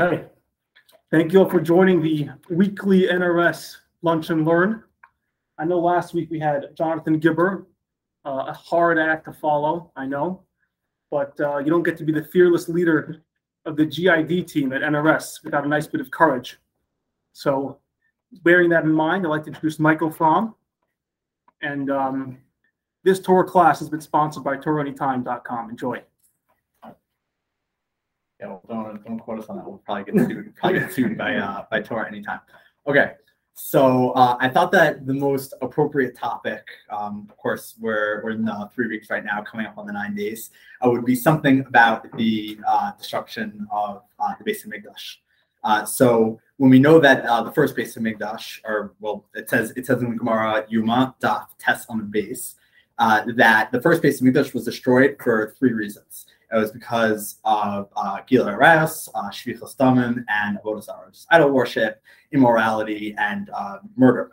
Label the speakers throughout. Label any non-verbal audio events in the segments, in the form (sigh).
Speaker 1: Okay. Thank you all for joining the weekly NRS Lunch and Learn. I know last week we had Jonathan Gibber, uh, a hard act to follow, I know, but uh, you don't get to be the fearless leader of the GID team at NRS without a nice bit of courage. So, bearing that in mind, I'd like to introduce Menachem From. And um, this Torah class has been sponsored by TorahAnytime.com. Enjoy.
Speaker 2: Yeah, well, don't don't quote us on that. We'll probably get sued. probably get sued by uh, by Torah anytime. Okay, so uh, I thought that the most appropriate topic, um, of course, we're we're in the three weeks right now, coming up on the nine days, uh, would be something about the uh, destruction of uh, the Beis Hamikdash. Uh, so when we know that uh, the first Beis Hamikdash, or well, it says it says in the Gemara Yuma Daf Tes on the base, that the first Beis Hamikdash was destroyed for three reasons. It was because of uh, Gilui Arayos, uh, and Avodah idol worship, immorality, and uh, murder.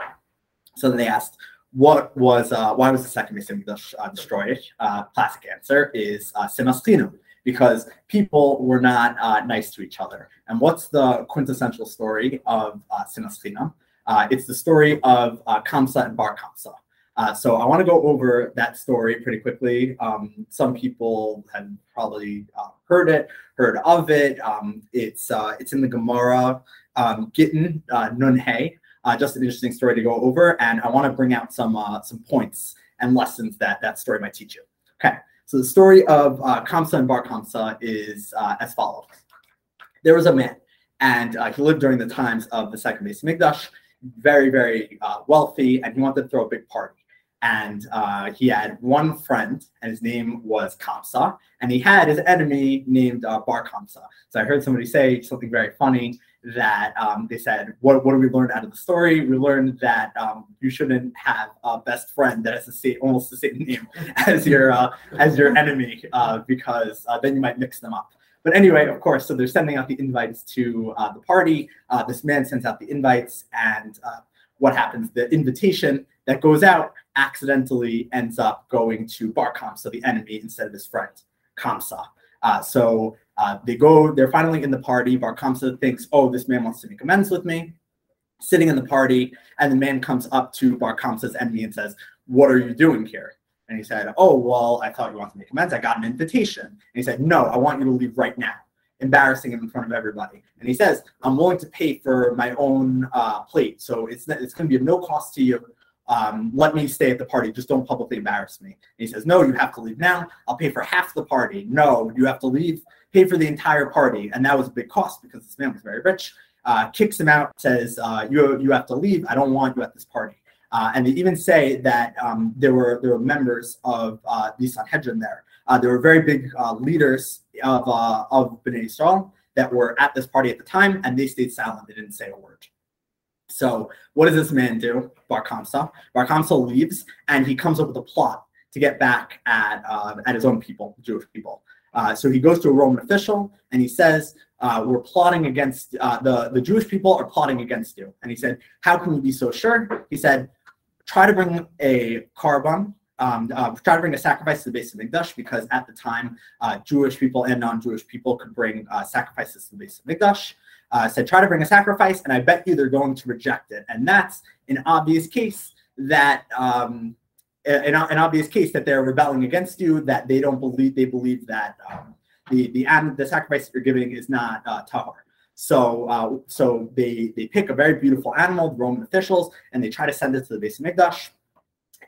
Speaker 2: So then they asked, what was uh, why was the second Hamikdash uh, destroyed? Uh, classic answer is uh, because people were not uh, nice to each other. And what's the quintessential story of uh, Sinas? Uh, it's the story of uh, Kamsa and Bar Kamsa. Uh, so I want to go over that story pretty quickly. Um, some people have probably uh, heard it, heard of it. Um, it's uh, it's in the Gemara um, Gittin uh, Nun Hey. Uh, just an interesting story to go over, and I want to bring out some uh, some points and lessons that that story might teach you. Okay, so the story of uh, Kamsa and Bar Kamsa is as follows: There was a man, and he lived during the times of the second Beis Hamikdash very, very uh, wealthy, and he wanted to throw a big party and uh, he had one friend, and his name was Kamsa, and he had his enemy named uh, Bar Kamsa. So I heard somebody say something very funny that um, they said, what, what do we learn out of the story? We learned that um, you shouldn't have a best friend that has the same, almost the same name (laughs) as your uh, as your enemy, uh, because uh, then you might mix them up. But anyway, of course, so they're sending out the invites to uh, the party. this man sends out the invites, and what happens? The invitation that goes out accidentally ends up going to Bar Kamsa, the enemy, instead of his friend Kamsa. Uh, so uh, they go, they're finally in the party. Bar Kamsa thinks, oh, this man wants to make amends with me. Sitting in the party, and the man comes up to Bar Kamsa's enemy and says, What are you doing here? And he said, Oh, well, I thought you wanted to make amends. I got an invitation. And he said, No, I want you to leave right now, embarrassing him in front of everybody. And he says, I'm willing to pay for my own uh, plate. So it's, it's going to be of no cost to you um, let me stay at the party. Just don't publicly embarrass me. And he says, no, you have to leave now. I'll pay for half the party. No, you have to leave, pay for the entire party. And that was a big cost because this man was very rich. Uh, kicks him out, says, uh, you, you have to leave. I don't want you at this party. Uh, and they even say that um, there were there were members of uh, the Sanhedrin there. Uh, there were very big uh, leaders of uh, of Bnei Israel that were at this party at the time, and they stayed silent. They didn't say a word. So what does this man do? Bar Kamsa. Bar Kamsa leaves and he comes up with a plot to get back at uh, at his own people, Jewish people. Uh, so he goes to a Roman official and he says, uh, "We're plotting against uh, the the Jewish people are plotting against you." And he said, "How can we be so sure?" He said, "Try to bring a korban." Um, uh, try to bring a sacrifice to the Beis Hamikdash because at the time, uh, Jewish people and non-Jewish people could bring sacrifices to the Beis Hamikdash uh, said, try to bring a sacrifice, and I bet you they're going to reject it. And that's an obvious case that um, an, an obvious case that they're rebelling against you, that they don't believe they believe that um, the the the sacrifice that you're giving is not uh, tahar. So uh, so they they pick a very beautiful animal, the Roman officials, and they try to send it to the Beis Hamikdash.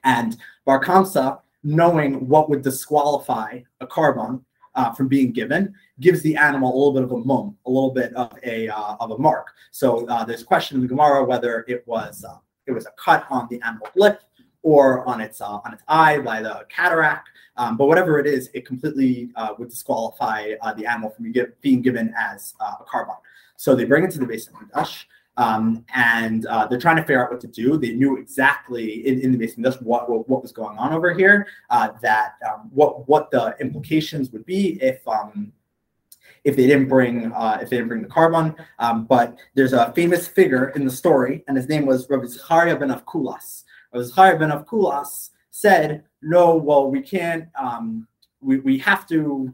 Speaker 2: And Bar Kamsa, knowing what would disqualify a korban, uh, from being given gives the animal a little bit of a mum, a little bit of a uh, of a mark. So uh, there's question in the Gemara whether it was uh, it was a cut on the animal lip or on its uh, on its eye by the cataract. Um, but whatever it is, it completely uh, would disqualify the animal from being given as a korban. So they bring it to the Beis Hamikdash. Um, and uh, they're trying to figure out what to do. They knew exactly in, in the basement just what, what, what was going on over here. Uh, that um, what what the implications would be if um, if they didn't bring uh, if they didn't bring the korban. Um, but there's a famous figure in the story, and his name was Rabbi Zechariah ben Avkulas. Rabbi Zechariah ben Avkulas said, "No, well, we can't. Um, we we have to."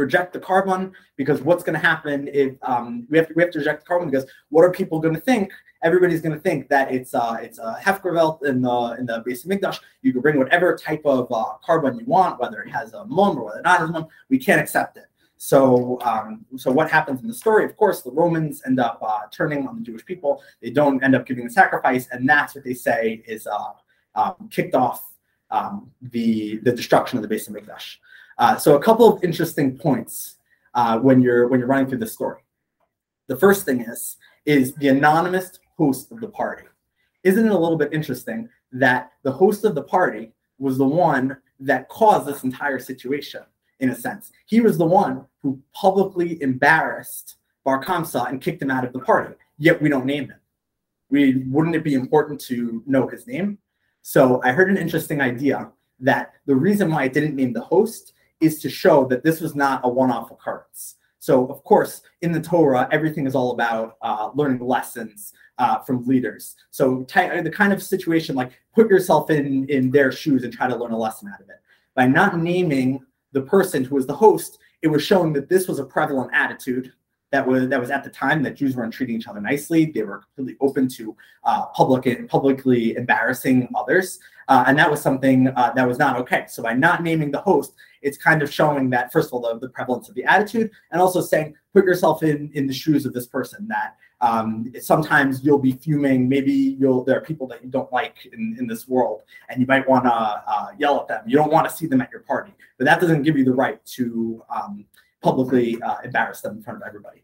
Speaker 2: Reject the korban because what's going to happen if um, we have to we have to reject the korban because what are people going to think? Everybody's going to think that it's uh, it's a hefkervelt in the in the Beis Hamikdash. You can bring whatever type of uh, korban you want, whether it has a mum or whether it not has a mum. We can't accept it. So, um, so what happens in the story? Of course, the Romans end up uh, turning on the Jewish people. They don't end up giving the sacrifice, and that's what they say is uh, um, kicked off um, the the destruction of the Beis Hamikdash. Uh, so, a couple of interesting points uh, when you're when you're running through the story. The first thing is is the anonymous host of the party. Isn't it a little bit interesting that the host of the party was the one that caused this entire situation? in a sense. He was the one who publicly embarrassed Bar Kamsa and kicked him out of the party, yet we don't name him. We wouldn't it be important to know his name? So I heard an interesting idea that the reason why I didn't name the host is to show that this was not a one-off occurrence. So of course, in the Torah, everything is all about uh, learning lessons uh, from leaders. So t- the kind of situation like put yourself in in their shoes and try to learn a lesson out of it. By not naming the person who was the host, it was showing that this was a prevalent attitude that was that was at the time that Jews weren't treating each other nicely. They were completely open to uh, public publicly embarrassing others, uh, and that was something uh, that was not okay. So by not naming the host, it's kind of showing that first of all the, the prevalence of the attitude, and also saying put yourself in in the shoes of this person. That um, sometimes you'll be fuming. Maybe you'll there are people that you don't like in, in this world, and you might want to uh, yell at them. You don't want to see them at your party, but that doesn't give you the right to um, publicly uh, embarrass them in front of everybody.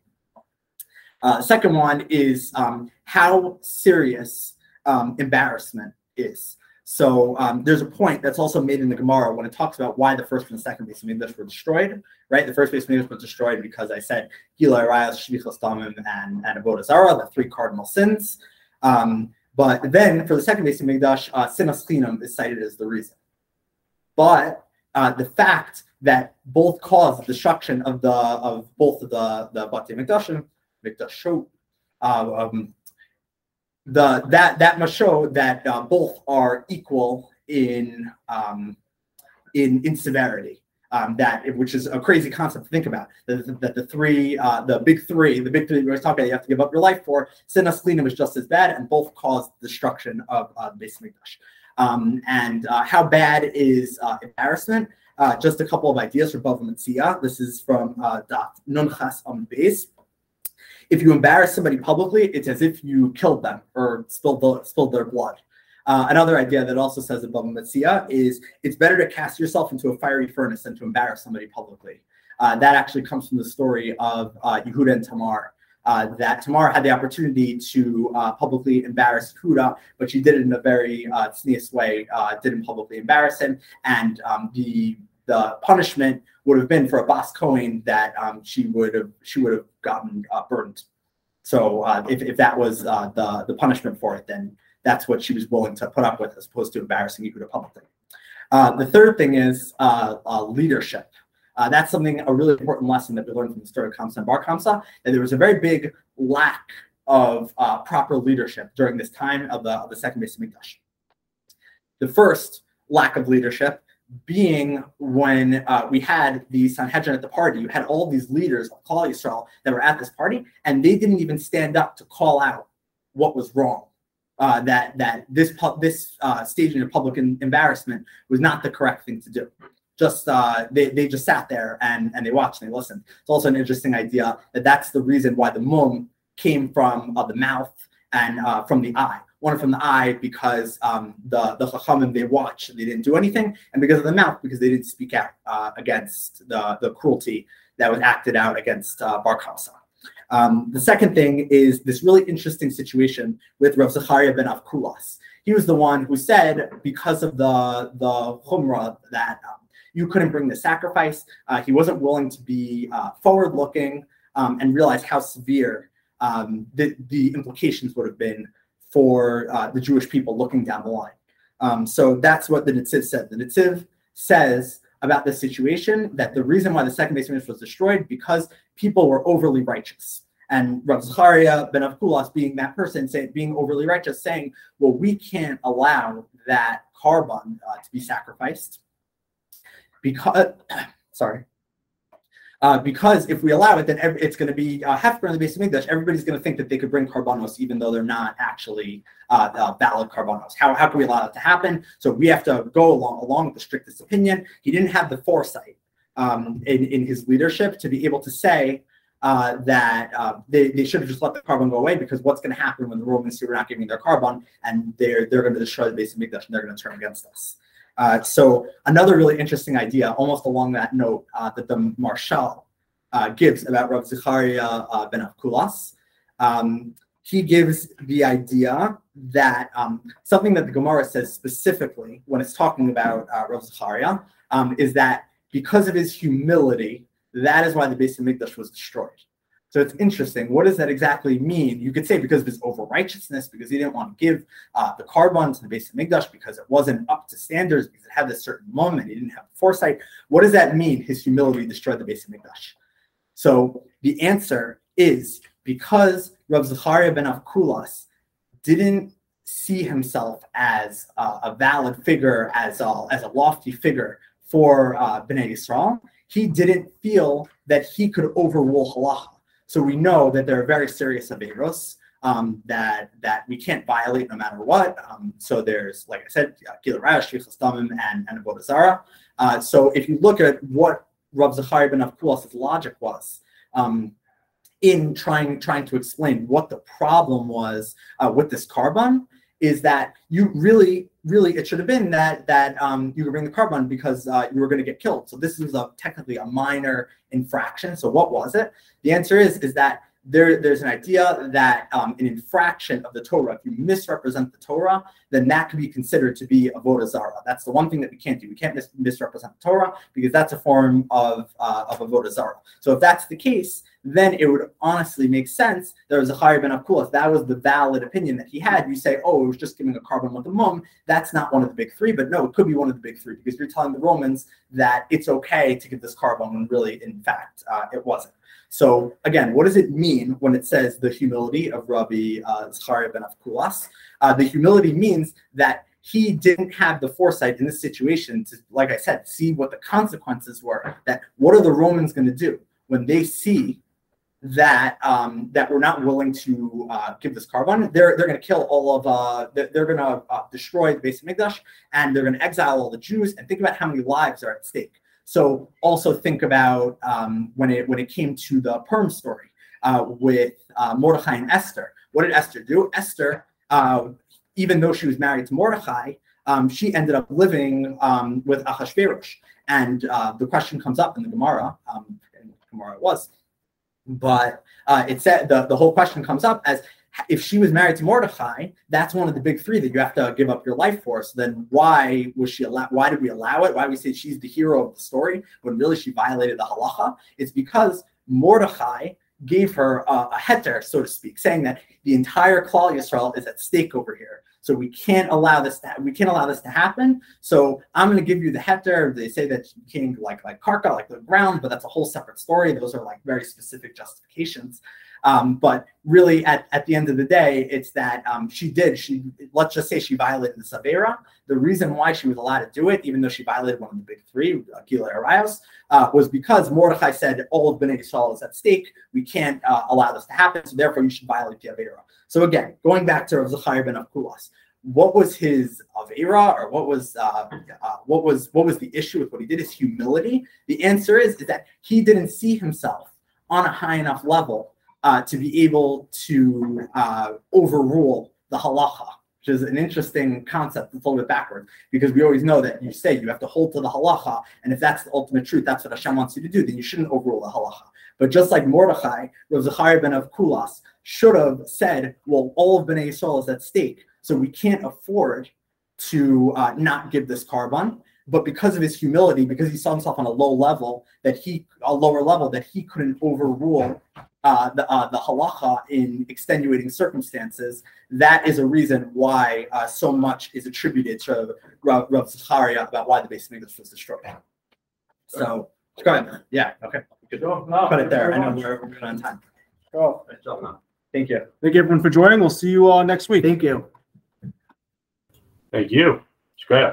Speaker 2: Uh, second one is um, how serious um, embarrassment is. So um, there's a point that's also made in the Gemara when it talks about why the first and the second base of were destroyed. Right, the first base of was destroyed because I said Gilui, Arayos, Shfichas Damim, and and Avodah Zarah, the three cardinal sins. Um, but then for the second Beis Hamikdash, uh, Sinas Chinam is cited as the reason. But uh, the fact that both caused the destruction of the of both of the the Bati Mikdashim, Mikdashot, uh, um, the that that must show that uh, both are equal in um, in in severity. Um, that which is a crazy concept to think about. That, that the three, uh, the big three, the big three we are talking about, you have to give up your life for. Sinas Chinam is just as bad, and both cause destruction of uh, the Beis Hamikdash. Um, and uh, how bad is uh, embarrassment? Uh, just a couple of ideas for Bava Metzia. This is from uh, Daf Nunchas on base if you embarrass somebody publicly, it's as if you killed them or spilled, the, spilled their blood. Uh, another idea that also says Bava Metzia is it's better to cast yourself into a fiery furnace than to embarrass somebody publicly. Uh, that actually comes from the story of uh, Yehuda and Tamar. Uh, that Tamar had the opportunity to uh, publicly embarrass Yehuda, but she did it in a very uh, way, uh, didn't publicly embarrass him. And um, the the punishment would have been for a Bas Kohen that um, she would have she would have gotten uh, burned. So uh, if, if that was uh, the the punishment for it, then that's what she was willing to put up with, as opposed to embarrassing Yehuda publicly. Uh, the third thing is uh, uh, leadership. that's something a really important lesson that we learned from the story of Kamsa and Bar Kamsa. That there was a very big lack of proper leadership during this time of the of the second Beis Hamikdash. The first lack of leadership being when uh, we had the Sanhedrin at the party, you had all these leaders of Klal Yisrael that were at this party, and they didn't even stand up to call out what was wrong. Uh, that that this pu- this uh, staging of public embarrassment was not the correct thing to do. Just uh, they they just sat there and and they watched and they listened. It's also an interesting idea that that's the reason why the mum came from uh, the mouth and uh, from the eye one from the eye because um, the the chachamim they watched they didn't do anything, and because of the mouth because they didn't speak out uh, against the the cruelty that was acted out against uh, Bar Kamsa. Um, the second thing is this really interesting situation with Rav Zachariah ben Avkulas. He was the one who said because of the the chumrah that um, you couldn't bring the sacrifice. Uh, he wasn't willing to be uh, forward looking um, and realize how severe um, the, the implications would have been for uh, the Jewish people looking down the line. Um, so that's what the Netziv said. The Netziv says about this situation that the reason why the second base was destroyed because people were overly righteous. And Rav Zachariah ben Avkulas being that person, saying being overly righteous, saying, "Well, we can't allow that korban uh, to be sacrificed because, (coughs) sorry, Uh, because if we allow it, then ev- it's going to be uh, Hefker in the Beis Hamikdash. Everybody's going to think that they could bring korbanos even though they're not actually uh, uh, valid korbanos. How, how can we allow that to happen? So we have to go along along with the strictest opinion. He didn't have the foresight um, in, in his leadership to be able to say uh, that uh, they, they should have just let the korban go away because what's going to happen when the Romans see we're not giving their korban and they're they're going to destroy the Beis Hamikdash and they're going to turn against us. Uh, so another really interesting idea, almost along that note, uh, that the Maharsha uh, gives about Rav Zecharia uh, ben Avkulas. Um, he gives the idea that um, something that the Gemara says specifically when it's talking about uh, Rav Zecharia um, is that because of his humility, that is why the Beis Hamikdash was destroyed. So it's interesting. What does that exactly mean? You could say because of his over righteousness, because he didn't want to give uh, the korban to the Beis Hamikdash, because it wasn't up to standards, because it had this certain moment, he didn't have foresight. What does that mean? His humility destroyed the Beis Hamikdash. So the answer is because Rav Zecharia ben Avkulas didn't see himself as uh, a valid figure, as a, as a lofty figure for uh, Bnei Yisrael, he didn't feel that he could overrule halacha. So we know that there are very serious averos um, that that we can't violate no matter what. Um, so there's, like I said, Gila Rash, and and Uh, so if you look at what Rav Zachariah ben Avkulas' logic was um, in trying trying to explain what the problem was uh, with this korban, is that you really, really, it should have been that that um, you could bring the korban because uh, you were going to get killed. So this is a, technically a minor infraction. So what was it? The answer is is that there, there's an idea that um, an infraction of the Torah, if you misrepresent the Torah, then that can be considered to be avodah zara. That's the one thing that we can't do. We can't mis- misrepresent the Torah because that's a form of uh, of avodah zara. So if that's the case, then it would honestly make sense. There was a Chari ben Avkul. If that was the valid opinion that he had, you say, oh, it was just giving a korban with a mum. That's not one of the big three, but no, it could be one of the big three because you're telling the Romans that it's okay to give this korban when really, in fact, uh, it wasn't. So again, what does it mean when it says the humility of Rabbi uh, Zachariah ben Avkulas? Uh, the humility means that he didn't have the foresight in this situation to, like I said, see what the consequences were. That what are the Romans going to do when they see that um, that we're not willing to uh, give this korban. They're they're going to kill all of uh, they're, going to uh, destroy the Beis Hamikdash and they're going to exile all the Jews. And think about how many lives are at stake. So also think about um, when it when it came to the Purim story uh, with uh, Mordechai and Esther. What did Esther do? Esther, uh, even though she was married to Mordechai, um, she ended up living um, with Achashverosh. And the question comes up in the Gemara, um, Gemara it was but uh, it said the, the whole question comes up as if she was married to Mordechai, that's one of the big three that you have to give up your life for. So then why was she allowed? Why did we allow it? Why we say she's the hero of the story when really she violated the halacha? It's because Mordechai gave her a, a heter, so to speak, saying that the entire Klal Yisrael is at stake over here. So we can't allow this to we can't allow this to happen. So I'm going to give you the heter. They say that king like like karka, like the ground, but that's a whole separate story. Those are like very specific justifications. Um, but really, at, at the end of the day, it's that um, she did. She let's just say she violated the Savera. The reason why she was allowed to do it, even though she violated one of the big three, Gila Arayos, uh, was because Mordechai said all of Bnei Yisrael is at stake. We can't uh, allow this to happen. So therefore, you should violate the Avera. So again, going back to Rav Zachariah ben Avkulas, what was his avera or what was uh, uh, what was what was the issue with what he did? His humility. The answer is is that he didn't see himself on a high enough level uh, to be able to uh, overrule the halacha, which is an interesting concept. It's a little bit backwards because we always know that you say you have to hold to the halacha, and if that's the ultimate truth, that's what Hashem wants you to do. Then you shouldn't overrule the halacha. But just like Mordechai, Rav Zachariah ben Avkulas should have said, well, all of Bnei Yisrael is at stake so we can't afford to uh, not give this korban. But because of his humility, because he saw himself on a low level, that he a lower level that he couldn't overrule uh, the uh, the halacha in extenuating circumstances. That is a reason why uh, so much is attributed to Rav, Rav Zacharia about why the Beis Hamikdash was destroyed. So go ahead. Yeah. Okay. Good. Put it there. I know we're, we're good on time. Thank you.
Speaker 1: Thank you everyone for joining. We'll see you all next week.
Speaker 2: Thank you.
Speaker 3: Thank you. It's great.